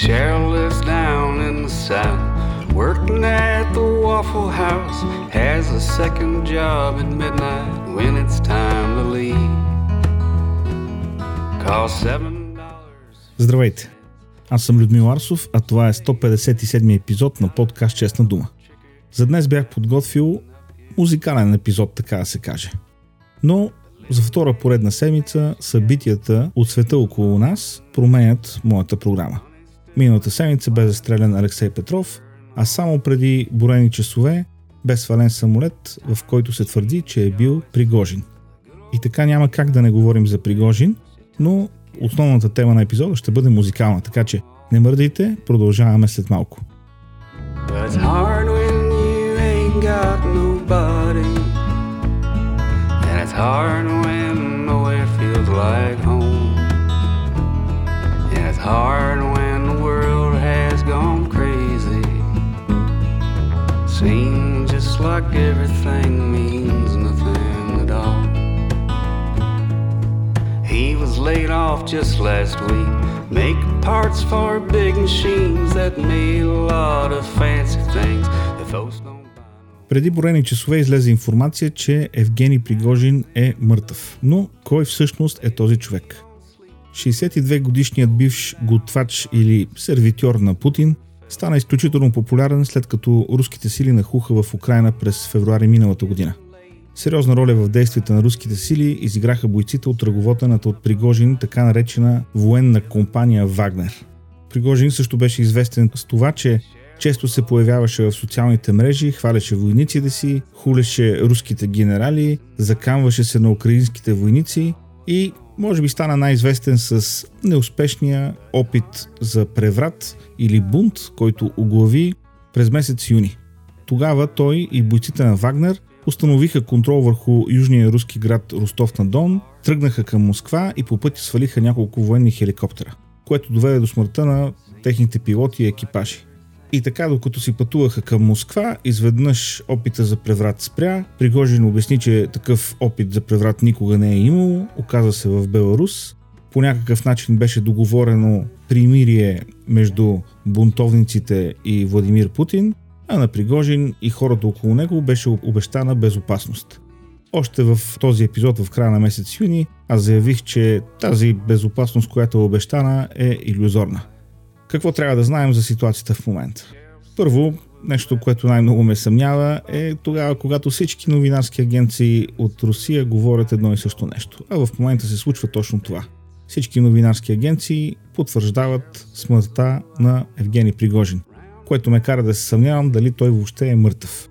Cheryl lives down in the south, working at the Waffle House. Has a second job at midnight when it's time to leave. Call seven dollars. Здравейте! Аз съм Людмил Арсов, а това е 157 епизод на подкаст Честна дума. За днес бях подготвил музикален епизод, така да се каже. Но за втора поредна седмица събитията от света около нас променят моята програма. Миналата седмица бе застрелян Алексей Петров, а само преди борени часове бе свален самолет, в който се твърди, че е бил Пригожин. И така няма как да не говорим за Пригожин, но основната тема на епизода ще бъде музикална, така че не мърдайте, продължаваме след малко. Hard when everything means nothing at all. He was laid off just last week. Make parts for big machines that made a lot of fancy things that folks don't Преди броени часове излезе информация, че Евгений Пригожин е мъртъв. Но кой всъщност е този човек? 62 годишният бивш готвач или сервитьор на Путин стана изключително популярен след като руските сили нахуха в Украина през февруари миналата година. Сериозна роля в действията на руските сили изиграха бойците от ръководената от Пригожин така наречена военна компания Вагнер. Пригожин също беше известен с това, че често се появяваше в социалните мрежи, хваляше войниците си, хулеше руските генерали, закамваше се на украинските войници и може би стана най-известен с неуспешния опит за преврат или бунт, който оглави през месец юни. Тогава той и бойците на Вагнер установиха контрол върху южния руски град Ростов на Дон, тръгнаха към Москва и по пътя свалиха няколко военни хеликоптера, което доведе до смъртта на техните пилоти и екипажи. И така, докато си пътуваха към Москва, изведнъж опита за преврат спря. Пригожин обясни, че такъв опит за преврат никога не е имало. Оказа се в Беларус. По някакъв начин беше договорено примирие между бунтовниците и Владимир Путин, а на Пригожин и хората около него беше обещана безопасност. Още в този епизод в края на месец юни аз заявих, че тази безопасност, която е обещана, е иллюзорна. Какво трябва да знаем за ситуацията в момента? Първо, нещо, което най-много ме съмнява е тогава, когато всички новинарски агенции от Русия говорят едно и също нещо. А в момента се случва точно това. Всички новинарски агенции потвърждават смъртта на Евгений Пригожин, което ме кара да се съмнявам дали той въобще е мъртъв.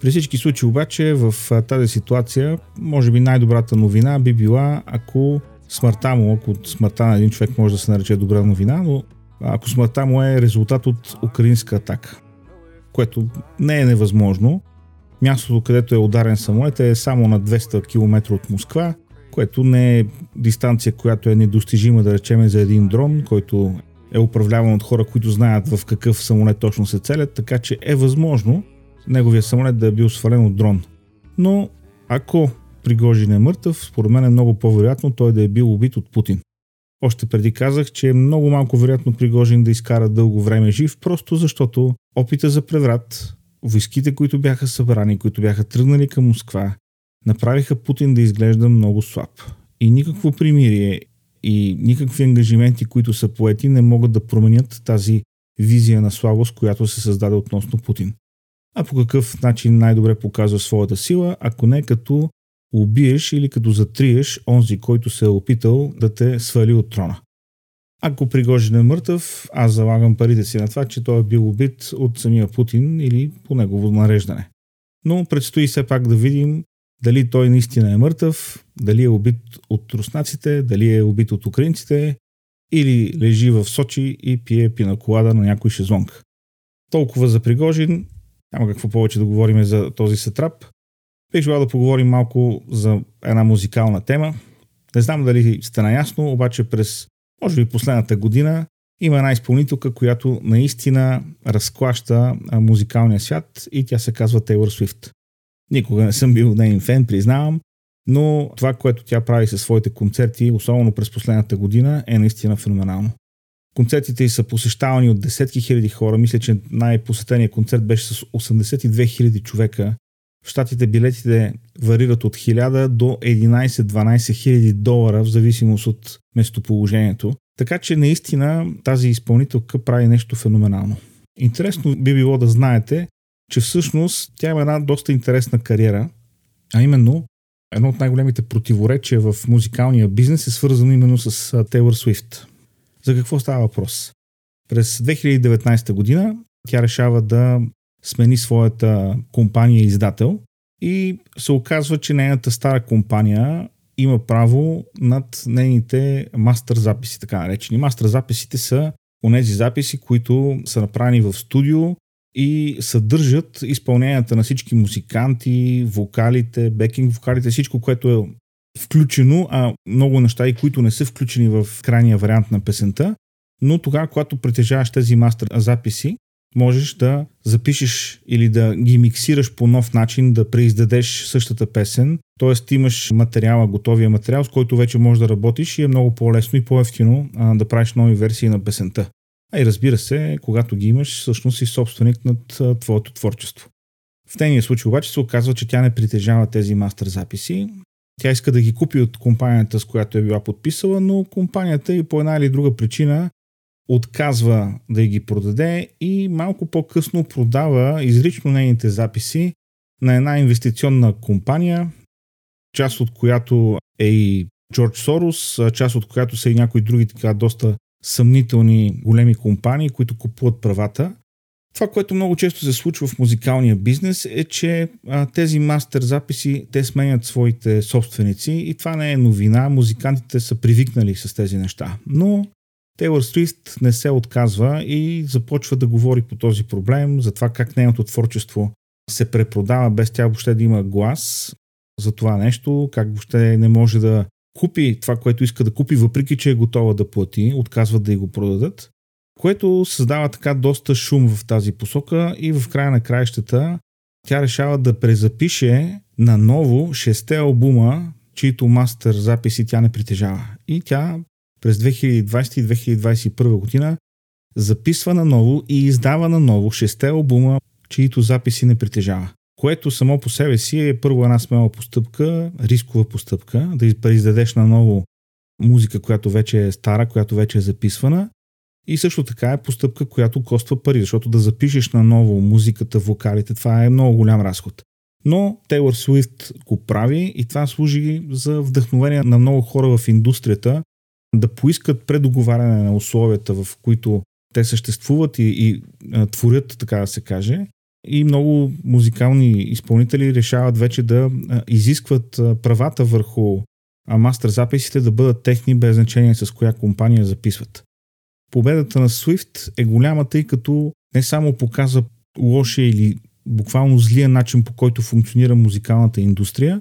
При всички случаи обаче в тази ситуация, може би най-добрата новина би била, ако смъртта му, ако смъртта на един човек може да се нарече добра новина, но ако смъртта му е резултат от украинска атака, което не е невъзможно. Мястото, където е ударен самолет е само на 200 км от Москва, което не е дистанция, която е недостижима, да речеме, за един дрон, който е управляван от хора, които знаят в какъв самолет точно се целят, така че е възможно неговия самолет да е бил свален от дрон. Но ако Пригожин е мъртъв, според мен е много по-вероятно той да е бил убит от Путин. Още преди казах, че е много малко вероятно Пригожин да изкара дълго време жив, просто защото опита за преврат, войските, които бяха събрани, които бяха тръгнали към Москва, направиха Путин да изглежда много слаб. И никакво примирие и никакви ангажименти, които са поети, не могат да променят тази визия на слабост, която се създаде относно Путин. А по какъв начин най-добре показва своята сила, ако не като убиеш или като затриеш онзи, който се е опитал да те свали от трона. Ако Пригожин е мъртъв, аз залагам парите си на това, че той е бил убит от самия Путин или по негово нареждане. Но предстои все пак да видим дали той наистина е мъртъв, дали е убит от руснаците, дали е убит от украинците или лежи в Сочи и пие пинаколада на някой шезлонг. Толкова за Пригожин, няма какво повече да говорим за този сатрап. Бих желал да поговорим малко за една музикална тема. Не знам дали сте наясно, обаче през, може би, последната година има една изпълнителка, която наистина разклаща музикалния свят и тя се казва Тейлор Свифт. Никога не съм бил нейн фен, признавам, но това, което тя прави със своите концерти, особено през последната година, е наистина феноменално. Концертите й са посещавани от десетки хиляди хора. Мисля, че най-посетеният концерт беше с 82 хиляди човека. Щатите билетите варират от 1000 до 11-12 хиляди долара, в зависимост от местоположението. Така че наистина тази изпълнителка прави нещо феноменално. Интересно би било да знаете, че всъщност тя има една доста интересна кариера, а именно едно от най-големите противоречия в музикалния бизнес е свързано именно с Тейлор Свифт. За какво става въпрос? През 2019 година тя решава да смени своята компания издател и се оказва, че нейната стара компания има право над нейните мастер записи, така наречени. Мастер записите са онези записи, които са направени в студио и съдържат изпълненията на всички музиканти, вокалите, бекинг вокалите, всичко, което е включено, а много неща и които не са включени в крайния вариант на песента. Но тогава, когато притежаваш тези мастер записи, можеш да запишеш или да ги миксираш по нов начин, да преиздадеш същата песен. Тоест имаш материала, готовия материал, с който вече можеш да работиш и е много по-лесно и по-ефтино да правиш нови версии на песента. А и разбира се, когато ги имаш, всъщност си собственик над твоето творчество. В тения случай обаче се оказва, че тя не притежава тези мастер записи. Тя иска да ги купи от компанията, с която е била подписала, но компанията и по една или друга причина отказва да ги продаде и малко по-късно продава изрично нейните записи на една инвестиционна компания, част от която е и Джордж Сорос, част от която са и някои други така доста съмнителни големи компании, които купуват правата. Това, което много често се случва в музикалния бизнес е, че тези мастер записи, те сменят своите собственици и това не е новина, музикантите са привикнали с тези неща. Но Тейлор Свифт не се отказва и започва да говори по този проблем, за това как нейното творчество се препродава без тя въобще да има глас за това нещо, как въобще не може да купи това, което иска да купи, въпреки че е готова да плати, отказват да й го продадат, което създава така доста шум в тази посока и в края на краищата тя решава да презапише наново шесте албума, чието мастер записи тя не притежава. И тя през 2020 и 2021 година записва наново и издава наново шесте албума, чието записи не притежава. Което само по себе си е първо една смела постъпка, рискова постъпка, да произведеш наново музика, която вече е стара, която вече е записвана. И също така е постъпка, която коства пари, защото да запишеш наново музиката, вокалите, това е много голям разход. Но Тейлор Суифт го прави и това служи за вдъхновение на много хора в индустрията, да поискат предоговаряне на условията, в които те съществуват и, и а, творят, така да се каже. И много музикални изпълнители решават вече да а, изискват а, правата върху а, мастер записите да бъдат техни, без значение с коя компания записват. Победата на Swift е голяма, тъй като не само показва лошия или буквално злия начин по който функционира музикалната индустрия,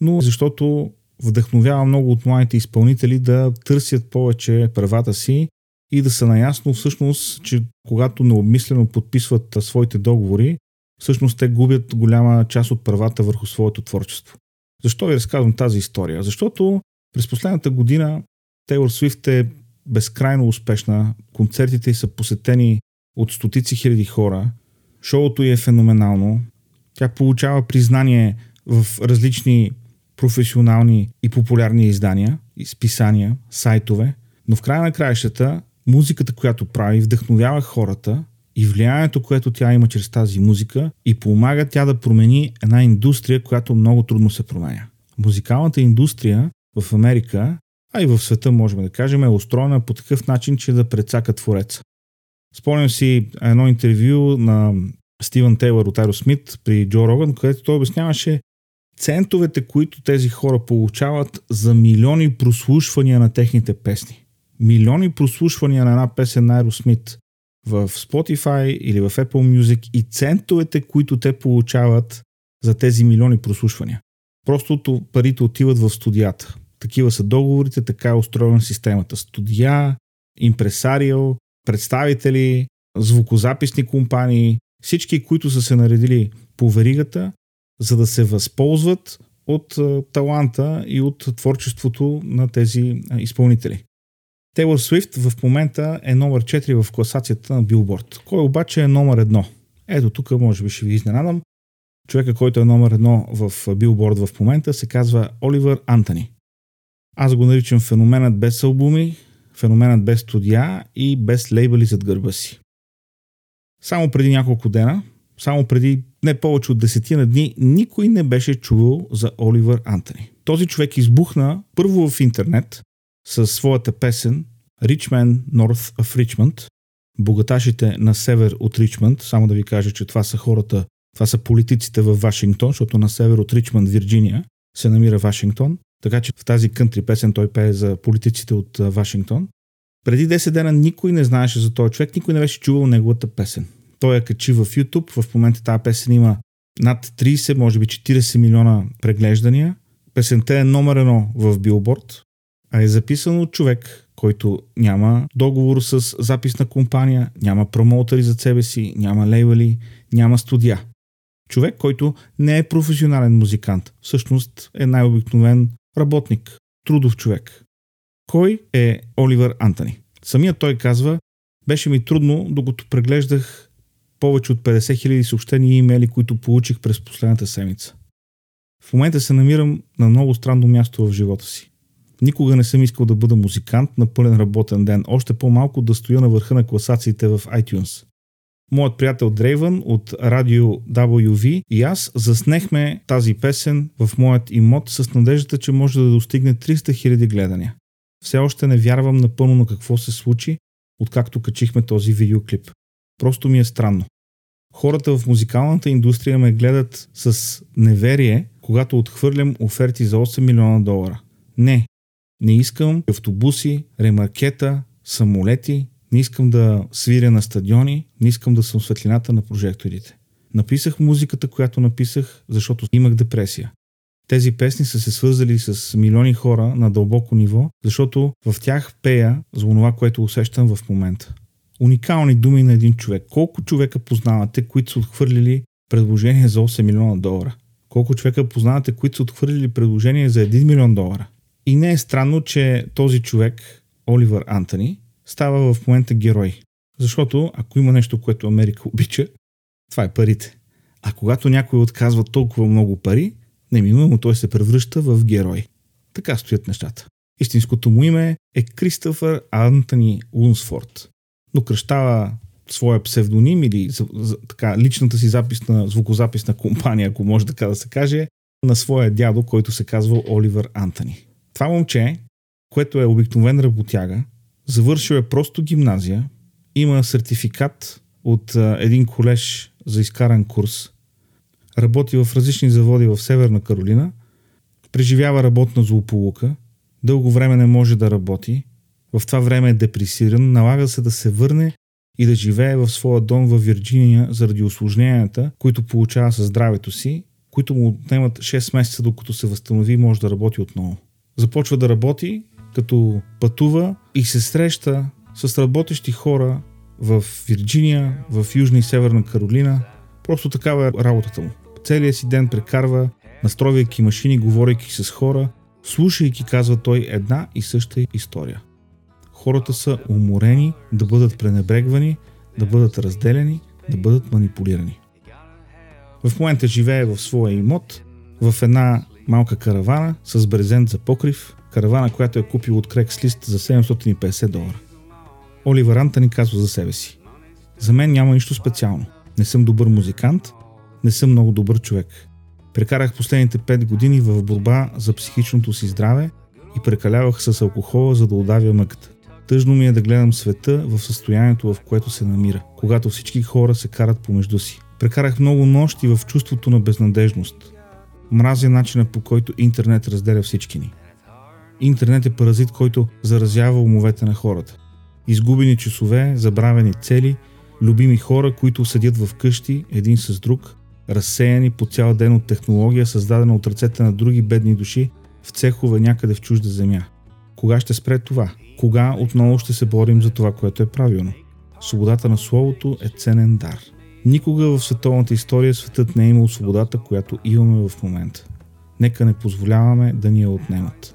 но защото вдъхновява много от младите изпълнители да търсят повече правата си и да са наясно всъщност, че когато необмислено подписват своите договори, всъщност те губят голяма част от правата върху своето творчество. Защо ви разказвам тази история? Защото през последната година Тейлор Свифт е безкрайно успешна, концертите са посетени от стотици хиляди хора, шоуто й е феноменално, тя получава признание в различни професионални и популярни издания, списания, сайтове, но в края на краищата музиката, която прави, вдъхновява хората и влиянието, което тя има чрез тази музика и помага тя да промени една индустрия, която много трудно се променя. Музикалната индустрия в Америка, а и в света, можем да кажем, е устроена по такъв начин, че да прецака твореца. Спомням си едно интервю на Стивън Тейлър от Aerosmith при Джо Роган, където той обясняваше центовете, които тези хора получават за милиони прослушвания на техните песни. Милиони прослушвания на една песен на Aerosmith в Spotify или в Apple Music и центовете, които те получават за тези милиони прослушвания. Просто парите отиват в студията. Такива са договорите, така е устроена системата. Студия, импресарио, представители, звукозаписни компании, всички, които са се наредили по веригата, за да се възползват от таланта и от творчеството на тези изпълнители. Тейлор Свифт в момента е номер 4 в класацията на Билборд. Кой обаче е номер 1? Ето тук може би ще ви изненадам. Човека, който е номер 1 в Билборд в момента се казва Оливър Антони. Аз го наричам феноменът без албуми, феноменът без студия и без лейбъли зад гърба си. Само преди няколко дена, само преди не повече от десетина дни, никой не беше чувал за Оливър Антони. Този човек избухна първо в интернет със своята песен Richmond North of Richmond, богаташите на север от Ричмонд, само да ви кажа, че това са хората, това са политиците в Вашингтон, защото на север от Ричмонд, Вирджиния, се намира Вашингтон. Така че в тази кънтри песен той пее за политиците от Вашингтон. Преди 10 дена никой не знаеше за този човек, никой не беше чувал неговата песен. Той я качи в YouTube, в момента тази песен има над 30, може би 40 милиона преглеждания. Песента е номер едно в Билборд, а е записан от човек, който няма договор с записна компания, няма промоутери за себе си, няма лейбъли, няма студия. Човек, който не е професионален музикант, всъщност е най-обикновен работник, трудов човек. Кой е Оливър Антони? Самият той казва, беше ми трудно, докато преглеждах повече от 50 000 съобщения и имейли, които получих през последната седмица. В момента се намирам на много странно място в живота си. Никога не съм искал да бъда музикант на пълен работен ден, още по-малко да стоя на върха на класациите в iTunes. Моят приятел Дрейвън от радио WV и аз заснехме тази песен в моят имот с надеждата, че може да достигне 300 000 гледания. Все още не вярвам напълно на какво се случи, откакто качихме този видеоклип. Просто ми е странно. Хората в музикалната индустрия ме гледат с неверие, когато отхвърлям оферти за 8 милиона долара. Не, не искам автобуси, ремаркета, самолети, не искам да свиря на стадиони, не искам да съм светлината на прожекторите. Написах музиката, която написах, защото имах депресия. Тези песни са се свързали с милиони хора на дълбоко ниво, защото в тях пея за това, което усещам в момента. Уникални думи на един човек. Колко човека познавате, които са отхвърлили предложение за 8 милиона долара? Колко човека познавате, които са отхвърлили предложение за 1 милион долара? И не е странно, че този човек, Оливър Антони, става в момента герой. Защото ако има нещо, което Америка обича, това е парите. А когато някой отказва толкова много пари, неминуемо той се превръща в герой. Така стоят нещата. Истинското му име е Кристофър Антони Лунсфорд, но кръщава своя псевдоним или така, личната си записна, звукозаписна компания, ако може така да се каже, на своя дядо, който се казва Оливър Антони. Това момче, което е обикновен работяга, завършил е просто гимназия, има сертификат от а, един колеж за изкаран курс, работи в различни заводи в Северна Каролина, преживява работна злополука, дълго време не може да работи, в това време е депресиран, налага се да се върне и да живее в своя дом в Вирджиния заради осложненията, които получава със здравето си, които му отнемат 6 месеца, докато се възстанови и може да работи отново. Започва да работи, като пътува и се среща с работещи хора в Вирджиния, в Южна и Северна Каролина. Просто такава е работата му. Целият си ден прекарва, настройвайки машини, говорейки с хора, слушайки, казва той, една и съща история. Хората са уморени да бъдат пренебрегвани, да бъдат разделени, да бъдат манипулирани. В момента живее в своя имот, в една малка каравана с брезент за покрив, каравана, която е купил от Craigslist за 750 долара. Оливър Антони казва за себе си. За мен няма нищо специално. Не съм добър музикант, не съм много добър човек. Прекарах последните 5 години в борба за психичното си здраве и прекалявах с алкохола, за да удавя мъката. Тъжно ми е да гледам света в състоянието, в което се намира, когато всички хора се карат помежду си. Прекарах много нощи в чувството на безнадежност. Мразя начина по който интернет разделя всички ни. Интернет е паразит, който заразява умовете на хората. Изгубени часове, забравени цели, любими хора, които седят в къщи един с друг, разсеяни по цял ден от технология, създадена от ръцете на други бедни души в цехове някъде в чужда земя. Кога ще спре това? Кога отново ще се борим за това, което е правилно? Свободата на словото е ценен дар. Никога в световната история светът не е имал свободата, която имаме в момента. Нека не позволяваме да ни я отнемат.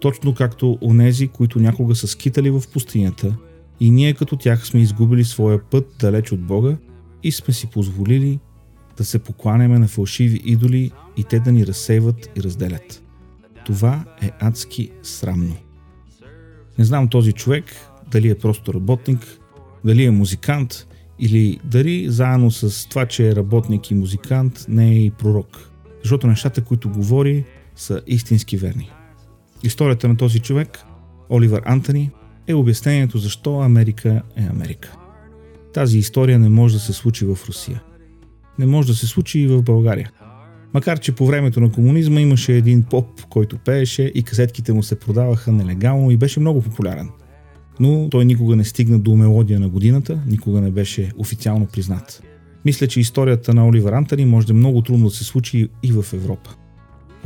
точно както онези, които някога са скитали в пустинята и ние като тях сме изгубили своя път далеч от Бога и сме си позволили да се покланяме на фалшиви идоли и те да ни разсейват и разделят. Това е адски срамно. Не знам този човек дали е просто работник, дали е музикант или дали заедно с това, че е работник и музикант, не е и пророк. Защото нещата, които говори, са истински верни. Историята на този човек, Оливър Антони, е обяснението защо Америка е Америка. Тази история не може да се случи в Русия. Не може да се случи и в България. Макар, че по времето на комунизма имаше един поп, който пееше и касетките му се продаваха нелегално и беше много популярен. Но той никога не стигна до мелодия на годината, никога не беше официално признат. Мисля, че историята на Оливер Антони може да е много трудно да се случи и в Европа.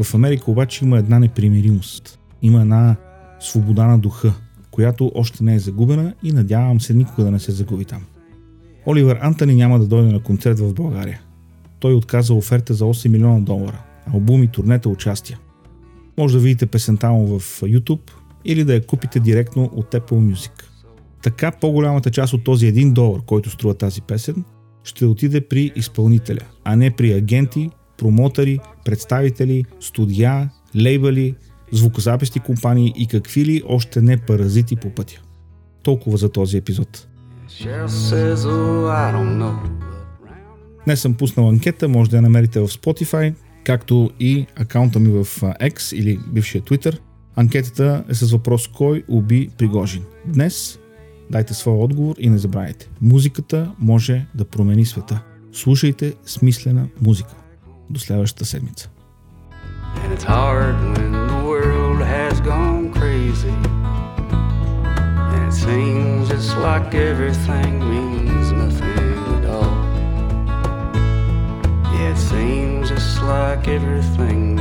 В Америка обаче има една непримиримост. Има една свобода на духа, която още не е загубена и надявам се никога да не се загуби там. Оливер Антони няма да дойде на концерт в България. Той отказа оферта за 8 милиона долара, албуми, турнета, участия. Може да видите песента му в YouTube или да я купите директно от Apple Music. Така по-голямата част от този 1 долар, който струва тази песен, ще отиде при изпълнителя, а не при агенти, промотори, представители, студия, лейбъли, звукозаписни компании и какви ли още не паразити по пътя. Толкова за този епизод. Oh, Днес съм пуснал анкета, може да я намерите в Spotify, както и акаунта ми в X или бившия Twitter. Анкетата е с въпрос кой уби Пригожин. Днес дайте своя отговор и не забравяйте. Музиката може да промени света. Слушайте смислена музика. До следващата седмица. And it's it seems just like everything means it seems just like everything